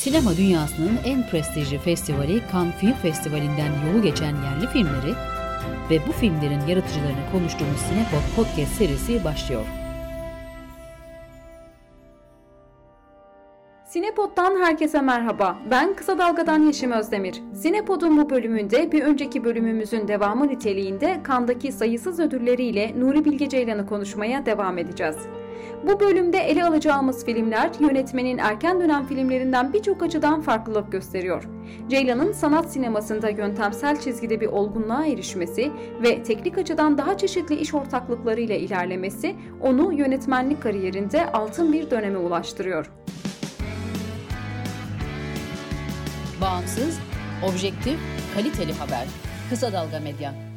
Sinema dünyasının en prestijli festivali Cannes Film Festivali'nden yolu geçen yerli filmleri ve bu filmlerin yaratıcılarını konuştuğumuz Sinepod Podcast serisi başlıyor. Sinepod'dan herkese merhaba. Ben Kısa Dalga'dan Yeşim Özdemir. Sinepod'un bu bölümünde bir önceki bölümümüzün devamı niteliğinde kandaki sayısız ödülleriyle Nuri Bilge Ceylan'ı konuşmaya devam edeceğiz. Bu bölümde ele alacağımız filmler yönetmenin erken dönem filmlerinden birçok açıdan farklılık gösteriyor. Ceylan'ın sanat sinemasında yöntemsel çizgide bir olgunluğa erişmesi ve teknik açıdan daha çeşitli iş ortaklıklarıyla ilerlemesi onu yönetmenlik kariyerinde altın bir döneme ulaştırıyor. Bağımsız, objektif, kaliteli haber. Kısa Dalga Medya.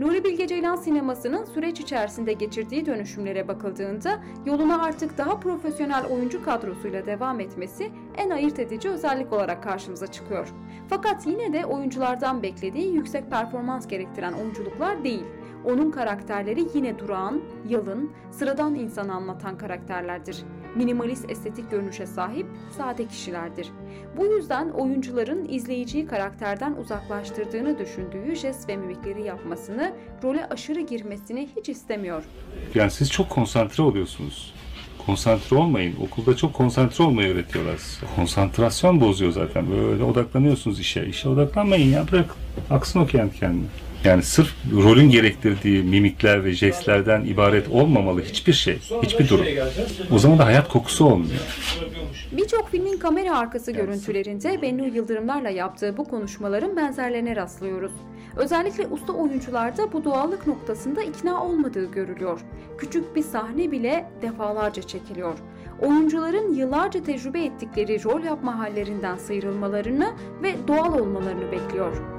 Nuri Bilge Ceylan sinemasının süreç içerisinde geçirdiği dönüşümlere bakıldığında yoluna artık daha profesyonel oyuncu kadrosuyla devam etmesi en ayırt edici özellik olarak karşımıza çıkıyor. Fakat yine de oyunculardan beklediği yüksek performans gerektiren oyunculuklar değil. Onun karakterleri yine durağan, yalın, sıradan insanı anlatan karakterlerdir. Minimalist estetik görünüşe sahip sade kişilerdir. Bu yüzden oyuncuların izleyiciyi karakterden uzaklaştırdığını düşündüğü jest ve mimikleri yapmasını, role aşırı girmesini hiç istemiyor. Yani siz çok konsantre oluyorsunuz. Konsantre olmayın. Okulda çok konsantre olmayı öğretiyorlar size. Konsantrasyon bozuyor zaten. Böyle odaklanıyorsunuz işe. İşe odaklanmayın ya bırak. Aksın o kendi kendine. Yani sırf rolün gerektirdiği mimikler ve jestlerden ibaret olmamalı hiçbir şey, hiçbir durum. O zaman da hayat kokusu olmuyor. Birçok filmin kamera arkası görüntülerinde Bennu Yıldırımlarla yaptığı bu konuşmaların benzerlerine rastlıyoruz. Özellikle usta oyuncularda bu doğallık noktasında ikna olmadığı görülüyor. Küçük bir sahne bile defalarca çekiliyor. Oyuncuların yıllarca tecrübe ettikleri rol yapma hallerinden sıyrılmalarını ve doğal olmalarını bekliyor.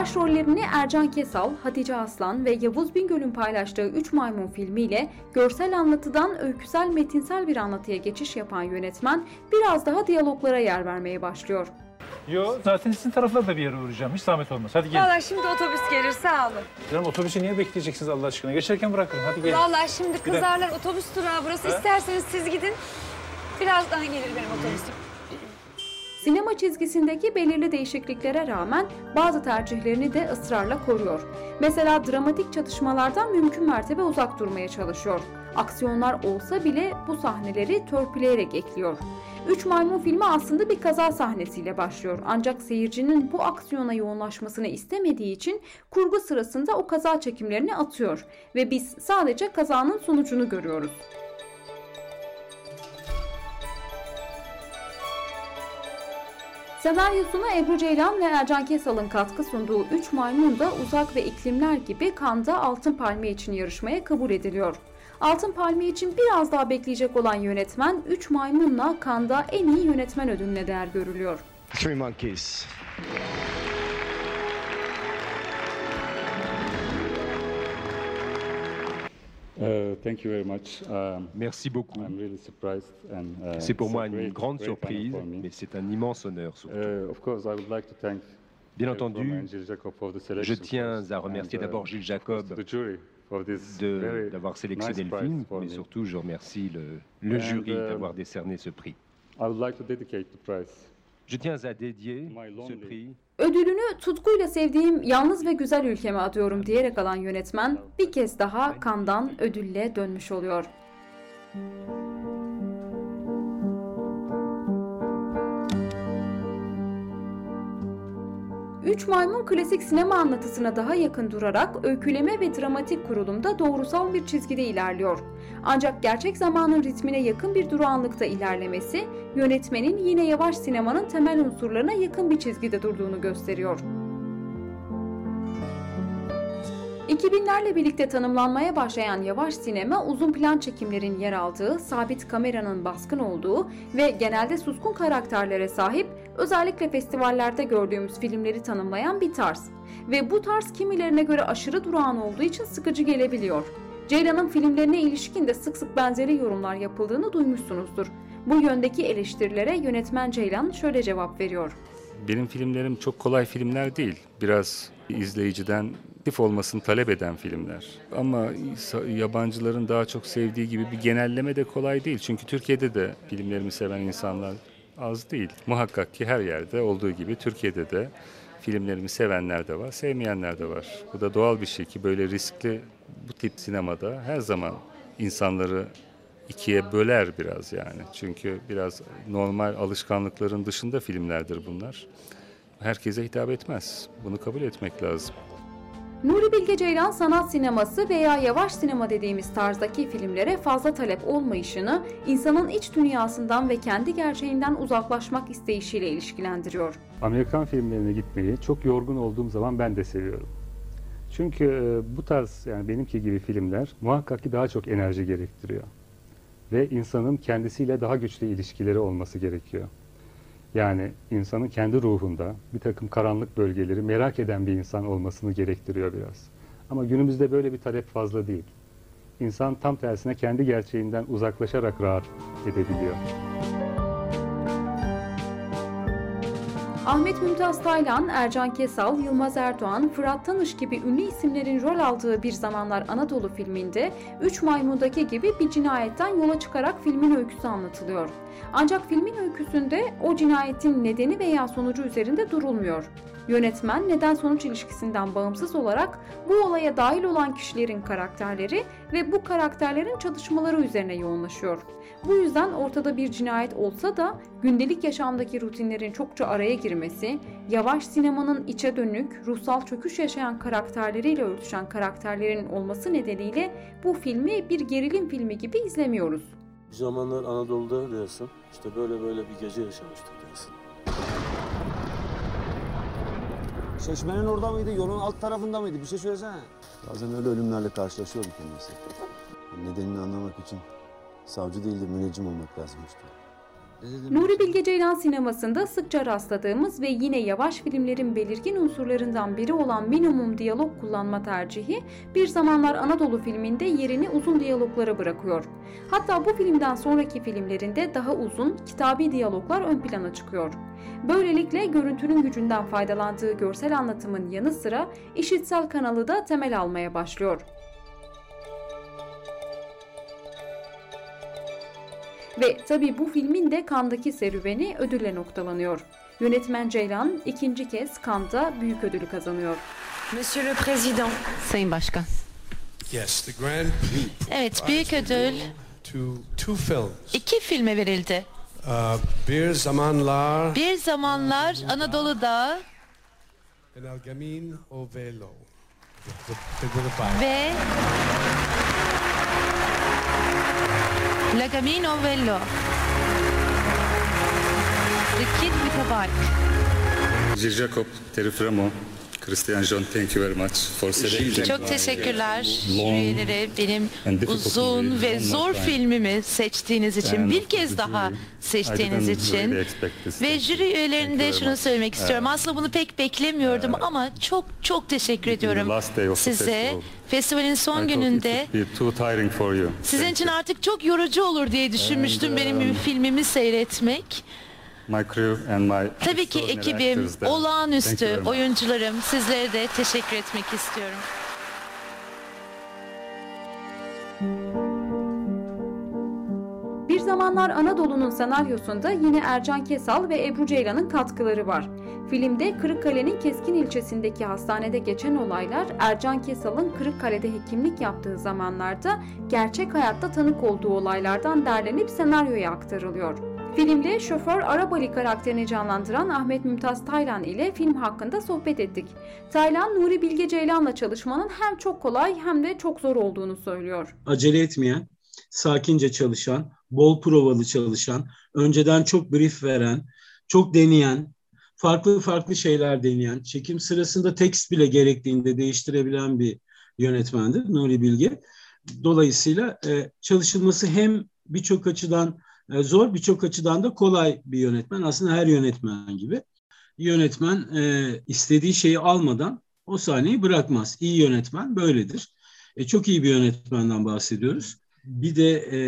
Başrollerini Ercan Kesal, Hatice Aslan ve Yavuz Bingöl'ün paylaştığı Üç Maymun filmiyle görsel anlatıdan öyküsel metinsel bir anlatıya geçiş yapan yönetmen biraz daha diyaloglara yer vermeye başlıyor. Yo zaten sizin taraflara da bir yere uğrayacağım. Hiç zahmet olmaz. Hadi gelin. Valla şimdi otobüs gelir sağ olun. Canım otobüsü niye bekleyeceksiniz Allah aşkına? Geçerken bırakırım. Hadi gelin. Valla şimdi kızarlar otobüs durağı burası. İsterseniz siz gidin. Birazdan gelir benim otobüsüm. Sinema çizgisindeki belirli değişikliklere rağmen bazı tercihlerini de ısrarla koruyor. Mesela dramatik çatışmalardan mümkün mertebe uzak durmaya çalışıyor. Aksiyonlar olsa bile bu sahneleri törpüleyerek ekliyor. Üç Maymun filmi aslında bir kaza sahnesiyle başlıyor. Ancak seyircinin bu aksiyona yoğunlaşmasını istemediği için kurgu sırasında o kaza çekimlerini atıyor ve biz sadece kazanın sonucunu görüyoruz. Senaryosuna Ebru Ceylan ve Ercan Kesal'ın katkı sunduğu Üç Maymun da Uzak ve İklimler gibi Kanda Altın Palmiye için yarışmaya kabul ediliyor. Altın Palmiye için biraz daha bekleyecek olan yönetmen Üç Maymun'la Kanda en iyi yönetmen ödülüne değer görülüyor. Three monkeys. Thank you very much. Um, Merci beaucoup. Really and, uh, C'est pour moi une grande great surprise, mais c'est un immense honneur surtout. Uh, of course, I would like to thank Bien uh, entendu, je tiens à remercier uh, d'abord Gilles Jacob d'avoir sélectionné nice le film, mais surtout je remercie le, jury uh, d'avoir décerné ce prix. I would like to dedicate the prize Je tiens à dédier ce prix Ödülünü tutkuyla sevdiğim yalnız ve güzel ülkeme adıyorum diyerek alan yönetmen bir kez daha Kandan ödülle dönmüş oluyor. Üç Maymun klasik sinema anlatısına daha yakın durarak öyküleme ve dramatik kurulumda doğrusal bir çizgide ilerliyor. Ancak gerçek zamanın ritmine yakın bir durağanlıkta ilerlemesi, yönetmenin yine yavaş sinemanın temel unsurlarına yakın bir çizgide durduğunu gösteriyor. 2000'lerle birlikte tanımlanmaya başlayan yavaş sinema uzun plan çekimlerin yer aldığı, sabit kameranın baskın olduğu ve genelde suskun karakterlere sahip, özellikle festivallerde gördüğümüz filmleri tanımlayan bir tarz. Ve bu tarz kimilerine göre aşırı durağan olduğu için sıkıcı gelebiliyor. Ceylan'ın filmlerine ilişkin de sık sık benzeri yorumlar yapıldığını duymuşsunuzdur. Bu yöndeki eleştirilere yönetmen Ceylan şöyle cevap veriyor. Benim filmlerim çok kolay filmler değil. Biraz izleyiciden aktif olmasını talep eden filmler. Ama yabancıların daha çok sevdiği gibi bir genelleme de kolay değil. Çünkü Türkiye'de de filmlerimi seven insanlar az değil. Muhakkak ki her yerde olduğu gibi Türkiye'de de filmlerimi sevenler de var, sevmeyenler de var. Bu da doğal bir şey ki böyle riskli bu tip sinemada her zaman insanları ikiye böler biraz yani. Çünkü biraz normal alışkanlıkların dışında filmlerdir bunlar. Herkese hitap etmez. Bunu kabul etmek lazım. Nuri Bilge Ceylan sanat sineması veya yavaş sinema dediğimiz tarzdaki filmlere fazla talep olmayışını insanın iç dünyasından ve kendi gerçeğinden uzaklaşmak isteyişiyle ilişkilendiriyor. Amerikan filmlerine gitmeyi çok yorgun olduğum zaman ben de seviyorum. Çünkü e, bu tarz yani benimki gibi filmler muhakkak ki daha çok enerji gerektiriyor. Ve insanın kendisiyle daha güçlü ilişkileri olması gerekiyor. Yani insanın kendi ruhunda bir takım karanlık bölgeleri merak eden bir insan olmasını gerektiriyor biraz. Ama günümüzde böyle bir talep fazla değil. İnsan tam tersine kendi gerçeğinden uzaklaşarak rahat edebiliyor. Ahmet Mümtaz Taylan, Ercan Kesal, Yılmaz Erdoğan, Fırat Tanış gibi ünlü isimlerin rol aldığı Bir Zamanlar Anadolu filminde Üç Maymun'daki gibi bir cinayetten yola çıkarak filmin öyküsü anlatılıyor. Ancak filmin öyküsünde o cinayetin nedeni veya sonucu üzerinde durulmuyor. Yönetmen neden sonuç ilişkisinden bağımsız olarak bu olaya dahil olan kişilerin karakterleri ve bu karakterlerin çatışmaları üzerine yoğunlaşıyor. Bu yüzden ortada bir cinayet olsa da gündelik yaşamdaki rutinlerin çokça araya girmesi, yavaş sinemanın içe dönük, ruhsal çöküş yaşayan karakterleriyle örtüşen karakterlerin olması nedeniyle bu filmi bir gerilim filmi gibi izlemiyoruz. Bir zamanlar Anadolu'da diyorsun, işte böyle böyle bir gece yaşamıştık diyorsun. Çeşmenin orada mıydı, yolun alt tarafında mıydı? Bir şey söylesene. Bazen öyle ölümlerle karşılaşıyorduk kendisi. Nedenini anlamak için savcı değil de müneccim olmak lazım işte. Nuri Bilge Ceylan sinemasında sıkça rastladığımız ve yine yavaş filmlerin belirgin unsurlarından biri olan minimum diyalog kullanma tercihi bir zamanlar Anadolu filminde yerini uzun diyaloglara bırakıyor. Hatta bu filmden sonraki filmlerinde daha uzun, kitabi diyaloglar ön plana çıkıyor. Böylelikle görüntünün gücünden faydalandığı görsel anlatımın yanı sıra işitsel kanalı da temel almaya başlıyor. Ve tabi bu filmin de Kandaki serüveni ödülle noktalanıyor. Yönetmen Ceylan ikinci kez Kanda büyük ödülü kazanıyor. Monsieur le Président. Sayın Başkan. Yes, the Grand Prix. Evet, büyük ödül to two films. iki filme verildi. Uh, bir zamanlar Bir zamanlar Anadolu'da El Gamin o Velo. The, the, the, the ve La camine en vélo. The kid with a bike. J'ai Jacob, téléphone Christian John, thank you very much for selecting. Çok teşekkürler jürilere benim uzun ve zor filmimi seçtiğiniz için And bir kez the daha seçtiğiniz için ve jüri you. üyelerine Thank de you very şunu much. söylemek istiyorum. Aslında bunu pek beklemiyordum ama çok çok teşekkür ediyorum size. festival. Festivalin son gününde sizin Thank için you. artık çok yorucu olur diye düşünmüştüm And, benim um, filmimi seyretmek. My crew and my Tabii ki ekibim, olağanüstü oyuncularım sizlere de teşekkür etmek istiyorum. Bir zamanlar Anadolu'nun senaryosunda yine Ercan Kesal ve Ebru Ceylan'ın katkıları var. Filmde Kırıkkale'nin Keskin ilçesindeki hastanede geçen olaylar Ercan Kesal'ın Kırıkkale'de hekimlik yaptığı zamanlarda gerçek hayatta tanık olduğu olaylardan derlenip senaryoya aktarılıyor. Filmde şoför Arabali karakterini canlandıran Ahmet Mümtaz Taylan ile film hakkında sohbet ettik. Taylan, Nuri Bilge Ceylan'la çalışmanın hem çok kolay hem de çok zor olduğunu söylüyor. Acele etmeyen, sakince çalışan, bol provalı çalışan, önceden çok brief veren, çok deneyen, farklı farklı şeyler deneyen, çekim sırasında tekst bile gerektiğinde değiştirebilen bir yönetmendir Nuri Bilge. Dolayısıyla e, çalışılması hem birçok açıdan e, zor, birçok açıdan da kolay bir yönetmen. Aslında her yönetmen gibi. Yönetmen e, istediği şeyi almadan o sahneyi bırakmaz. İyi yönetmen böyledir. E, çok iyi bir yönetmenden bahsediyoruz. Bir de e,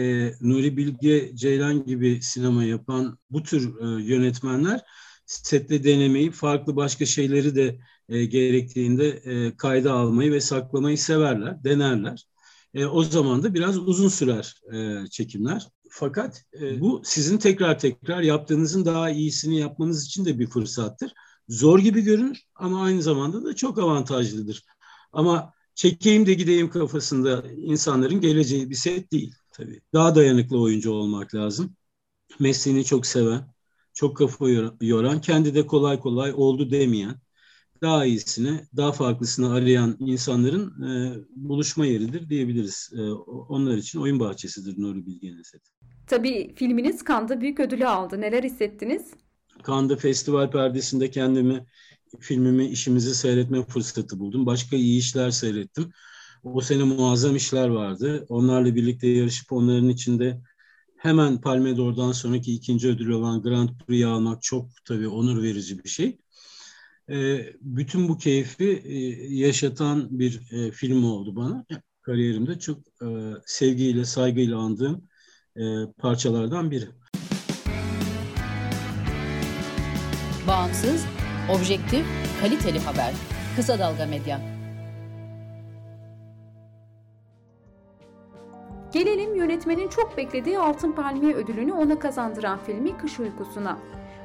Nuri Bilge Ceylan gibi sinema yapan bu tür e, yönetmenler sette denemeyi, farklı başka şeyleri de e, gerektiğinde e, kayda almayı ve saklamayı severler, denerler. E, o zaman da biraz uzun sürer e, çekimler. Fakat e, bu sizin tekrar tekrar yaptığınızın daha iyisini yapmanız için de bir fırsattır. Zor gibi görünür ama aynı zamanda da çok avantajlıdır. Ama çekeyim de gideyim kafasında insanların geleceği bir set değil tabii. Daha dayanıklı oyuncu olmak lazım. Mesleğini çok seven, çok kafa yoran, kendi de kolay kolay oldu demeyen, daha iyisini, daha farklısını arayan insanların e, buluşma yeridir diyebiliriz. E, onlar için oyun bahçesidir Nuri Bilge'nin seti. Tabii filminiz Cannes'da büyük ödülü aldı. Neler hissettiniz? Cannes'da festival perdesinde kendimi, filmimi, işimizi seyretme fırsatı buldum. Başka iyi işler seyrettim. O sene muazzam işler vardı. Onlarla birlikte yarışıp onların içinde hemen Palme d'Or'dan sonraki ikinci ödül olan Grand Prix'yi almak çok tabii onur verici bir şey. E, bütün bu keyfi e, yaşatan bir e, film oldu bana. Kariyerimde çok e, sevgiyle, saygıyla andığım e, parçalardan biri. Bağımsız, objektif, kaliteli haber. Kısa Dalga Medya. Gelelim yönetmenin çok beklediği Altın Palmiye ödülünü ona kazandıran filmi Kış Uykusu'na.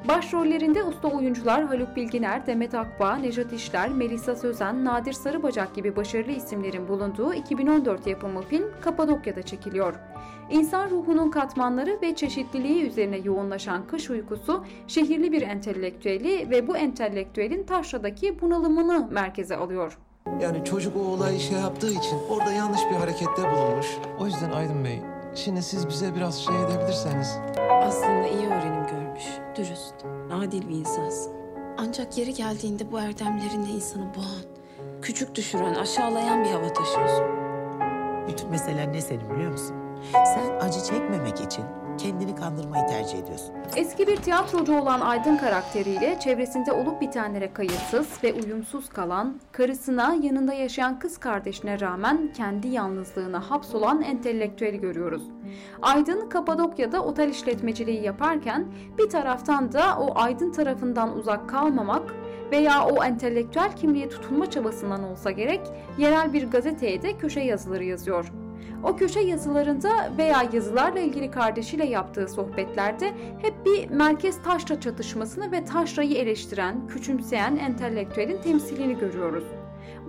Başrollerinde usta oyuncular Haluk Bilginer, Demet Akbağ, Nejat İşler, Melisa Sözen, Nadir Sarıbacak gibi başarılı isimlerin bulunduğu 2014 yapımı film Kapadokya'da çekiliyor. İnsan ruhunun katmanları ve çeşitliliği üzerine yoğunlaşan Kış Uykusu, şehirli bir entelektüeli ve bu entelektüelin taşradaki bunalımını merkeze alıyor. Yani çocuk o olayı şey yaptığı için orada yanlış bir harekette bulunmuş. O yüzden Aydın Bey, şimdi siz bize biraz şey edebilirseniz. Aslında iyi öğrenim görmüş, dürüst, adil bir insansın. Ancak yeri geldiğinde bu erdemlerinde insanı boğan, küçük düşüren, aşağılayan bir hava taşıyorsun. Bütün mesele ne senin biliyor musun? Sen acı çekmemek için kendini kandırmayı tercih ediyorsun. Eski bir tiyatrocu olan Aydın karakteriyle çevresinde olup bitenlere kayıtsız ve uyumsuz kalan, karısına yanında yaşayan kız kardeşine rağmen kendi yalnızlığına hapsolan entelektüeli görüyoruz. Aydın Kapadokya'da otel işletmeciliği yaparken bir taraftan da o Aydın tarafından uzak kalmamak veya o entelektüel kimliğe tutunma çabasından olsa gerek yerel bir gazeteye de köşe yazıları yazıyor. O köşe yazılarında veya yazılarla ilgili kardeşiyle yaptığı sohbetlerde hep bir merkez taşra çatışmasını ve taşrayı eleştiren, küçümseyen entelektüelin temsilini görüyoruz.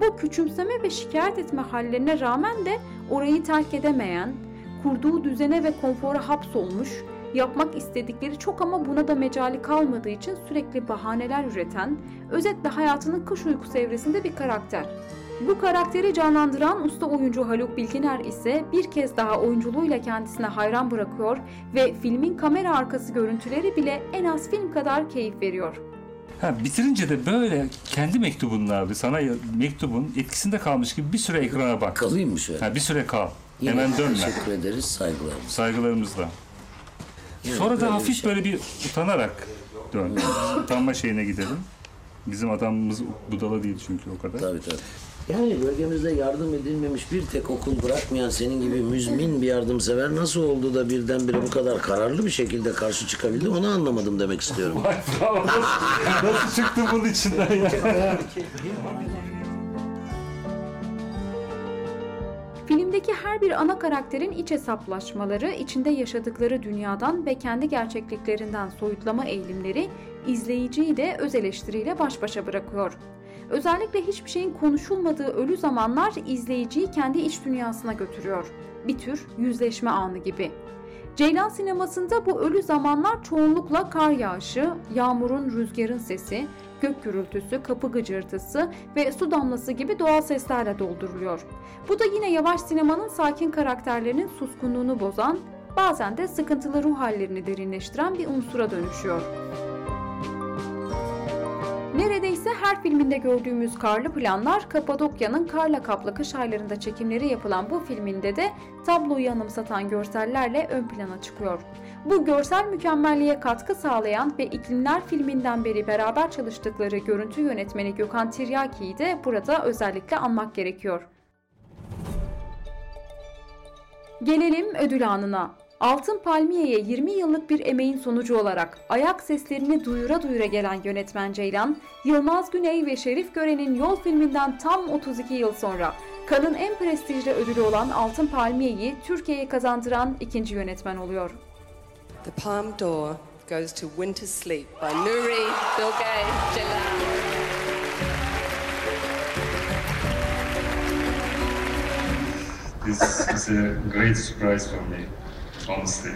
Bu küçümseme ve şikayet etme hallerine rağmen de orayı terk edemeyen, kurduğu düzene ve konfora hapsolmuş, yapmak istedikleri çok ama buna da mecali kalmadığı için sürekli bahaneler üreten, özetle hayatının kış uykusu evresinde bir karakter. Bu karakteri canlandıran usta oyuncu Haluk Bilginer ise bir kez daha oyunculuğuyla kendisine hayran bırakıyor ve filmin kamera arkası görüntüleri bile en az film kadar keyif veriyor. Ha, bitirince de böyle kendi mektubunun abi sana mektubun etkisinde kalmış gibi bir süre ekrana bak. Kalayım mı şöyle? Ha, bir süre kal. Yine Hemen dönme. Teşekkür ederiz saygılarımız. Saygılarımızla. Yani Sonra da hafif şey. böyle bir utanarak dön. Utanma şeyine gidelim. Bizim adamımız budala değil çünkü o kadar. Tabii tabii. Yani bölgemizde yardım edilmemiş bir tek okul bırakmayan senin gibi müzmin bir yardımsever nasıl oldu da birdenbire bu kadar kararlı bir şekilde karşı çıkabildi onu anlamadım demek istiyorum. Nasıl çıktı bunun içinden ya? Filmdeki her bir ana karakterin iç hesaplaşmaları, içinde yaşadıkları dünyadan ve kendi gerçekliklerinden soyutlama eğilimleri izleyiciyi de öz eleştiriyle baş başa bırakıyor. Özellikle hiçbir şeyin konuşulmadığı ölü zamanlar izleyiciyi kendi iç dünyasına götürüyor. Bir tür yüzleşme anı gibi. Ceylan sinemasında bu ölü zamanlar çoğunlukla kar yağışı, yağmurun, rüzgarın sesi, gök gürültüsü, kapı gıcırtısı ve su damlası gibi doğal seslerle dolduruluyor. Bu da yine yavaş sinemanın sakin karakterlerinin suskunluğunu bozan, bazen de sıkıntılı ruh hallerini derinleştiren bir unsura dönüşüyor. Neredeyse her filminde gördüğümüz karlı planlar Kapadokya'nın karla kaplı kış aylarında çekimleri yapılan bu filminde de tabloyu anımsatan görsellerle ön plana çıkıyor. Bu görsel mükemmelliğe katkı sağlayan ve İklimler filminden beri beraber çalıştıkları görüntü yönetmeni Gökhan Tiryaki'yi de burada özellikle anmak gerekiyor. Gelelim ödül anına. Altın Palmiye'ye 20 yıllık bir emeğin sonucu olarak ayak seslerini duyura duyura gelen yönetmen Ceylan, Yılmaz Güney ve Şerif Gören'in Yol filminden tam 32 yıl sonra Cannes'ın en prestijli ödülü olan Altın Palmiye'yi Türkiye'ye kazandıran ikinci yönetmen oluyor. The Palm d'Or goes to Winter Sleep by Nuri Bilge Ceylan. This is a great surprise for me, honestly.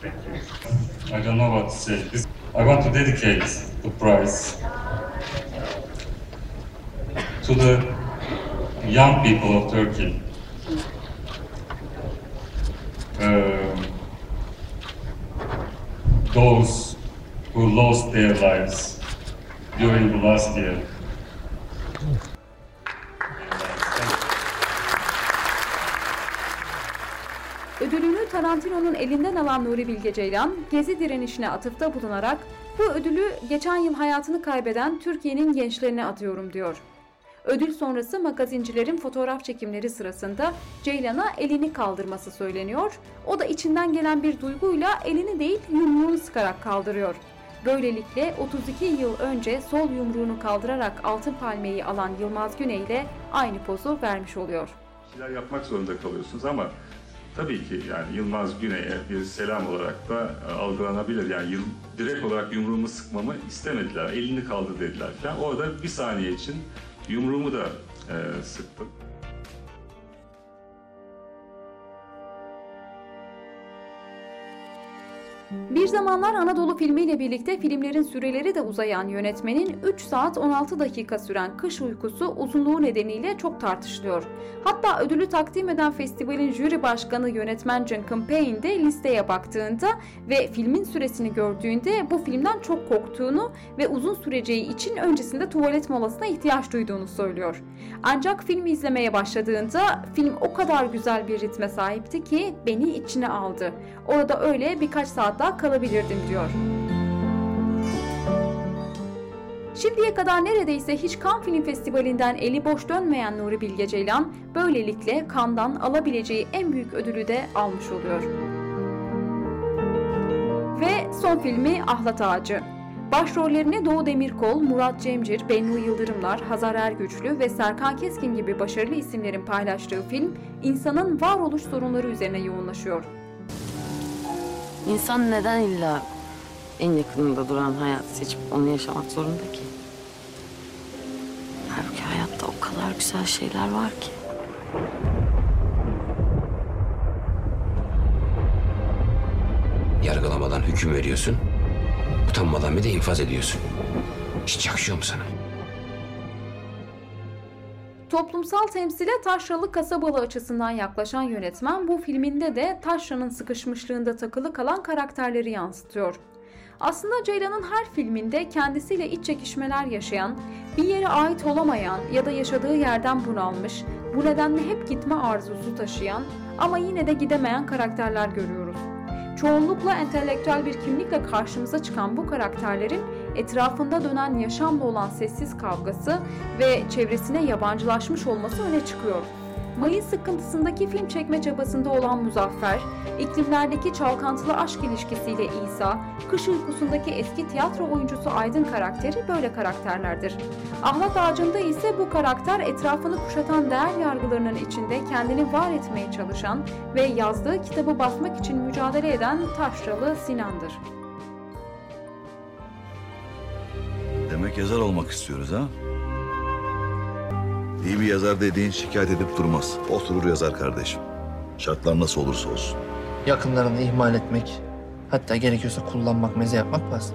Thank you. I don't know what to say. I want to dedicate the prize to the young people of Turkey. Um, those who lost their lives during the last year. Tarantino'nun elinden alan Nuri Bilge Ceylan, Gezi direnişine atıfta bulunarak bu ödülü geçen yıl hayatını kaybeden Türkiye'nin gençlerine atıyorum diyor. Ödül sonrası magazincilerin fotoğraf çekimleri sırasında Ceylan'a elini kaldırması söyleniyor. O da içinden gelen bir duyguyla elini değil yumruğunu sıkarak kaldırıyor. Böylelikle 32 yıl önce sol yumruğunu kaldırarak altın palmiyeyi alan Yılmaz Güney ile aynı pozu vermiş oluyor. şeyler yapmak zorunda kalıyorsunuz ama tabii ki yani Yılmaz Güney'e bir selam olarak da e, algılanabilir. Yani yıl, direkt olarak yumruğumu sıkmamı istemediler. Elini kaldır dediler falan. Orada bir saniye için yumruğumu da e, sıktım. Bir zamanlar Anadolu filmiyle birlikte filmlerin süreleri de uzayan yönetmenin 3 saat 16 dakika süren Kış Uykusu uzunluğu nedeniyle çok tartışılıyor. Hatta ödülü takdim eden festivalin jüri başkanı yönetmen John Campaign de listeye baktığında ve filmin süresini gördüğünde bu filmden çok korktuğunu ve uzun süreceği için öncesinde tuvalet molasına ihtiyaç duyduğunu söylüyor. Ancak filmi izlemeye başladığında film o kadar güzel bir ritme sahipti ki beni içine aldı. Orada öyle birkaç saat daha kalabilirdim diyor. Şimdiye kadar neredeyse hiç Cannes Film Festivali'nden eli boş dönmeyen Nuri Bilge Ceylan, böylelikle Cannes'dan alabileceği en büyük ödülü de almış oluyor. Ve son filmi Ahlat Ağacı. Başrollerini Doğu Demirkol, Murat Cemcir, Bennu Yıldırımlar, Hazar Ergüçlü ve Serkan Keskin gibi başarılı isimlerin paylaştığı film, insanın varoluş sorunları üzerine yoğunlaşıyor. İnsan neden illa en yakınında duran hayatı seçip onu yaşamak zorunda ki? Halbuki hayatta o kadar güzel şeyler var ki. Yargılamadan hüküm veriyorsun. Utanmadan bir de infaz ediyorsun. Hiç yakışıyor mu sana? Toplumsal temsile taşralı kasabalı açısından yaklaşan yönetmen bu filminde de taşranın sıkışmışlığında takılı kalan karakterleri yansıtıyor. Aslında Ceylan'ın her filminde kendisiyle iç çekişmeler yaşayan, bir yere ait olamayan ya da yaşadığı yerden bunalmış, bu nedenle hep gitme arzusu taşıyan ama yine de gidemeyen karakterler görüyoruz. Çoğunlukla entelektüel bir kimlikle karşımıza çıkan bu karakterlerin etrafında dönen yaşamla olan sessiz kavgası ve çevresine yabancılaşmış olması öne çıkıyor. Mayın sıkıntısındaki film çekme çabasında olan Muzaffer, iklimlerdeki çalkantılı aşk ilişkisiyle İsa, kış uykusundaki eski tiyatro oyuncusu Aydın karakteri böyle karakterlerdir. Ahlat Ağacı'nda ise bu karakter etrafını kuşatan değer yargılarının içinde kendini var etmeye çalışan ve yazdığı kitabı basmak için mücadele eden taşralı Sinan'dır. Demek yazar olmak istiyoruz ha? İyi bir yazar dediğin şikayet edip durmaz. Oturur yazar kardeşim. Şartlar nasıl olursa olsun. Yakınlarını ihmal etmek, hatta gerekiyorsa kullanmak, meze yapmak bas.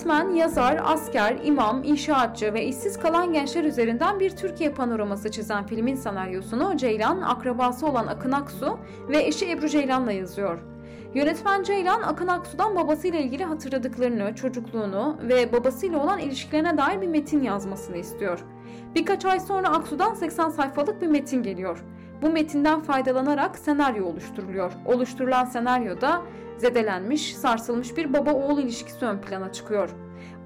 Öğretmen, yazar, asker, imam, inşaatçı ve işsiz kalan gençler üzerinden bir Türkiye panoraması çizen filmin senaryosunu Ceylan, akrabası olan Akın Aksu ve eşi Ebru Ceylan'la yazıyor. Yönetmen Ceylan, Akın Aksu'dan babasıyla ilgili hatırladıklarını, çocukluğunu ve babasıyla olan ilişkilerine dair bir metin yazmasını istiyor. Birkaç ay sonra Aksu'dan 80 sayfalık bir metin geliyor. Bu metinden faydalanarak senaryo oluşturuluyor. Oluşturulan senaryoda zedelenmiş, sarsılmış bir baba-oğul ilişkisi ön plana çıkıyor.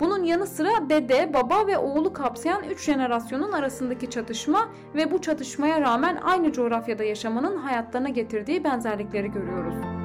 Bunun yanı sıra dede, baba ve oğlu kapsayan 3 jenerasyonun arasındaki çatışma ve bu çatışmaya rağmen aynı coğrafyada yaşamanın hayatlarına getirdiği benzerlikleri görüyoruz.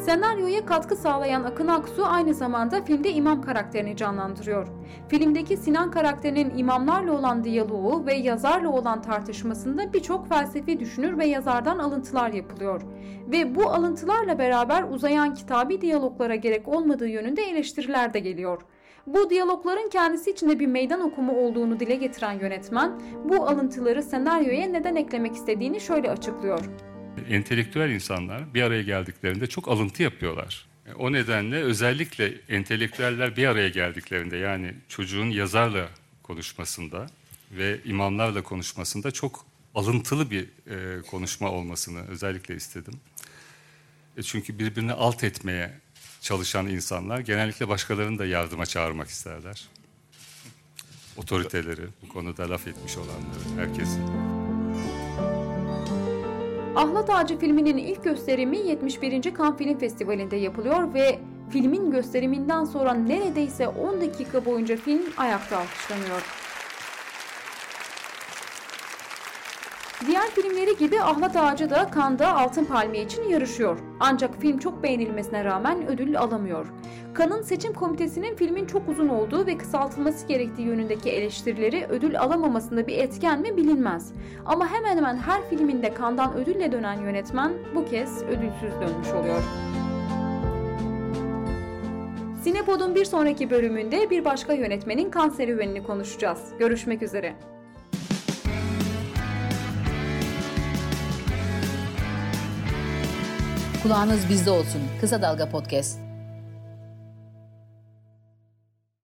Senaryoya katkı sağlayan Akın Aksu aynı zamanda filmde imam karakterini canlandırıyor. Filmdeki Sinan karakterinin imamlarla olan diyaloğu ve yazarla olan tartışmasında birçok felsefi düşünür ve yazardan alıntılar yapılıyor. Ve bu alıntılarla beraber uzayan kitabi diyaloglara gerek olmadığı yönünde eleştiriler de geliyor. Bu diyalogların kendisi içinde bir meydan okumu olduğunu dile getiren yönetmen, bu alıntıları senaryoya neden eklemek istediğini şöyle açıklıyor entelektüel insanlar bir araya geldiklerinde çok alıntı yapıyorlar. E, o nedenle özellikle entelektüeller bir araya geldiklerinde yani çocuğun yazarla konuşmasında ve imamlarla konuşmasında çok alıntılı bir e, konuşma olmasını özellikle istedim. E çünkü birbirini alt etmeye çalışan insanlar genellikle başkalarını da yardıma çağırmak isterler. Otoriteleri, bu konuda laf etmiş olanları, herkesin. Ahlat Ağacı filminin ilk gösterimi 71. Cannes Film Festivali'nde yapılıyor ve filmin gösteriminden sonra neredeyse 10 dakika boyunca film ayakta alkışlanıyor. Diğer filmleri gibi Ahlat Ağacı da Cannes'da Altın Palmiye için yarışıyor. Ancak film çok beğenilmesine rağmen ödül alamıyor. Cannes'ın seçim komitesinin filmin çok uzun olduğu ve kısaltılması gerektiği yönündeki eleştirileri ödül alamamasında bir etken mi bilinmez. Ama hemen hemen her filminde Cannes'dan ödülle dönen yönetmen bu kez ödülsüz dönmüş oluyor. Sinepod'un bir sonraki bölümünde bir başka yönetmenin kan serüvenini konuşacağız. Görüşmek üzere. Kulağınız bizde olsun. Kısa Dalga Podcast.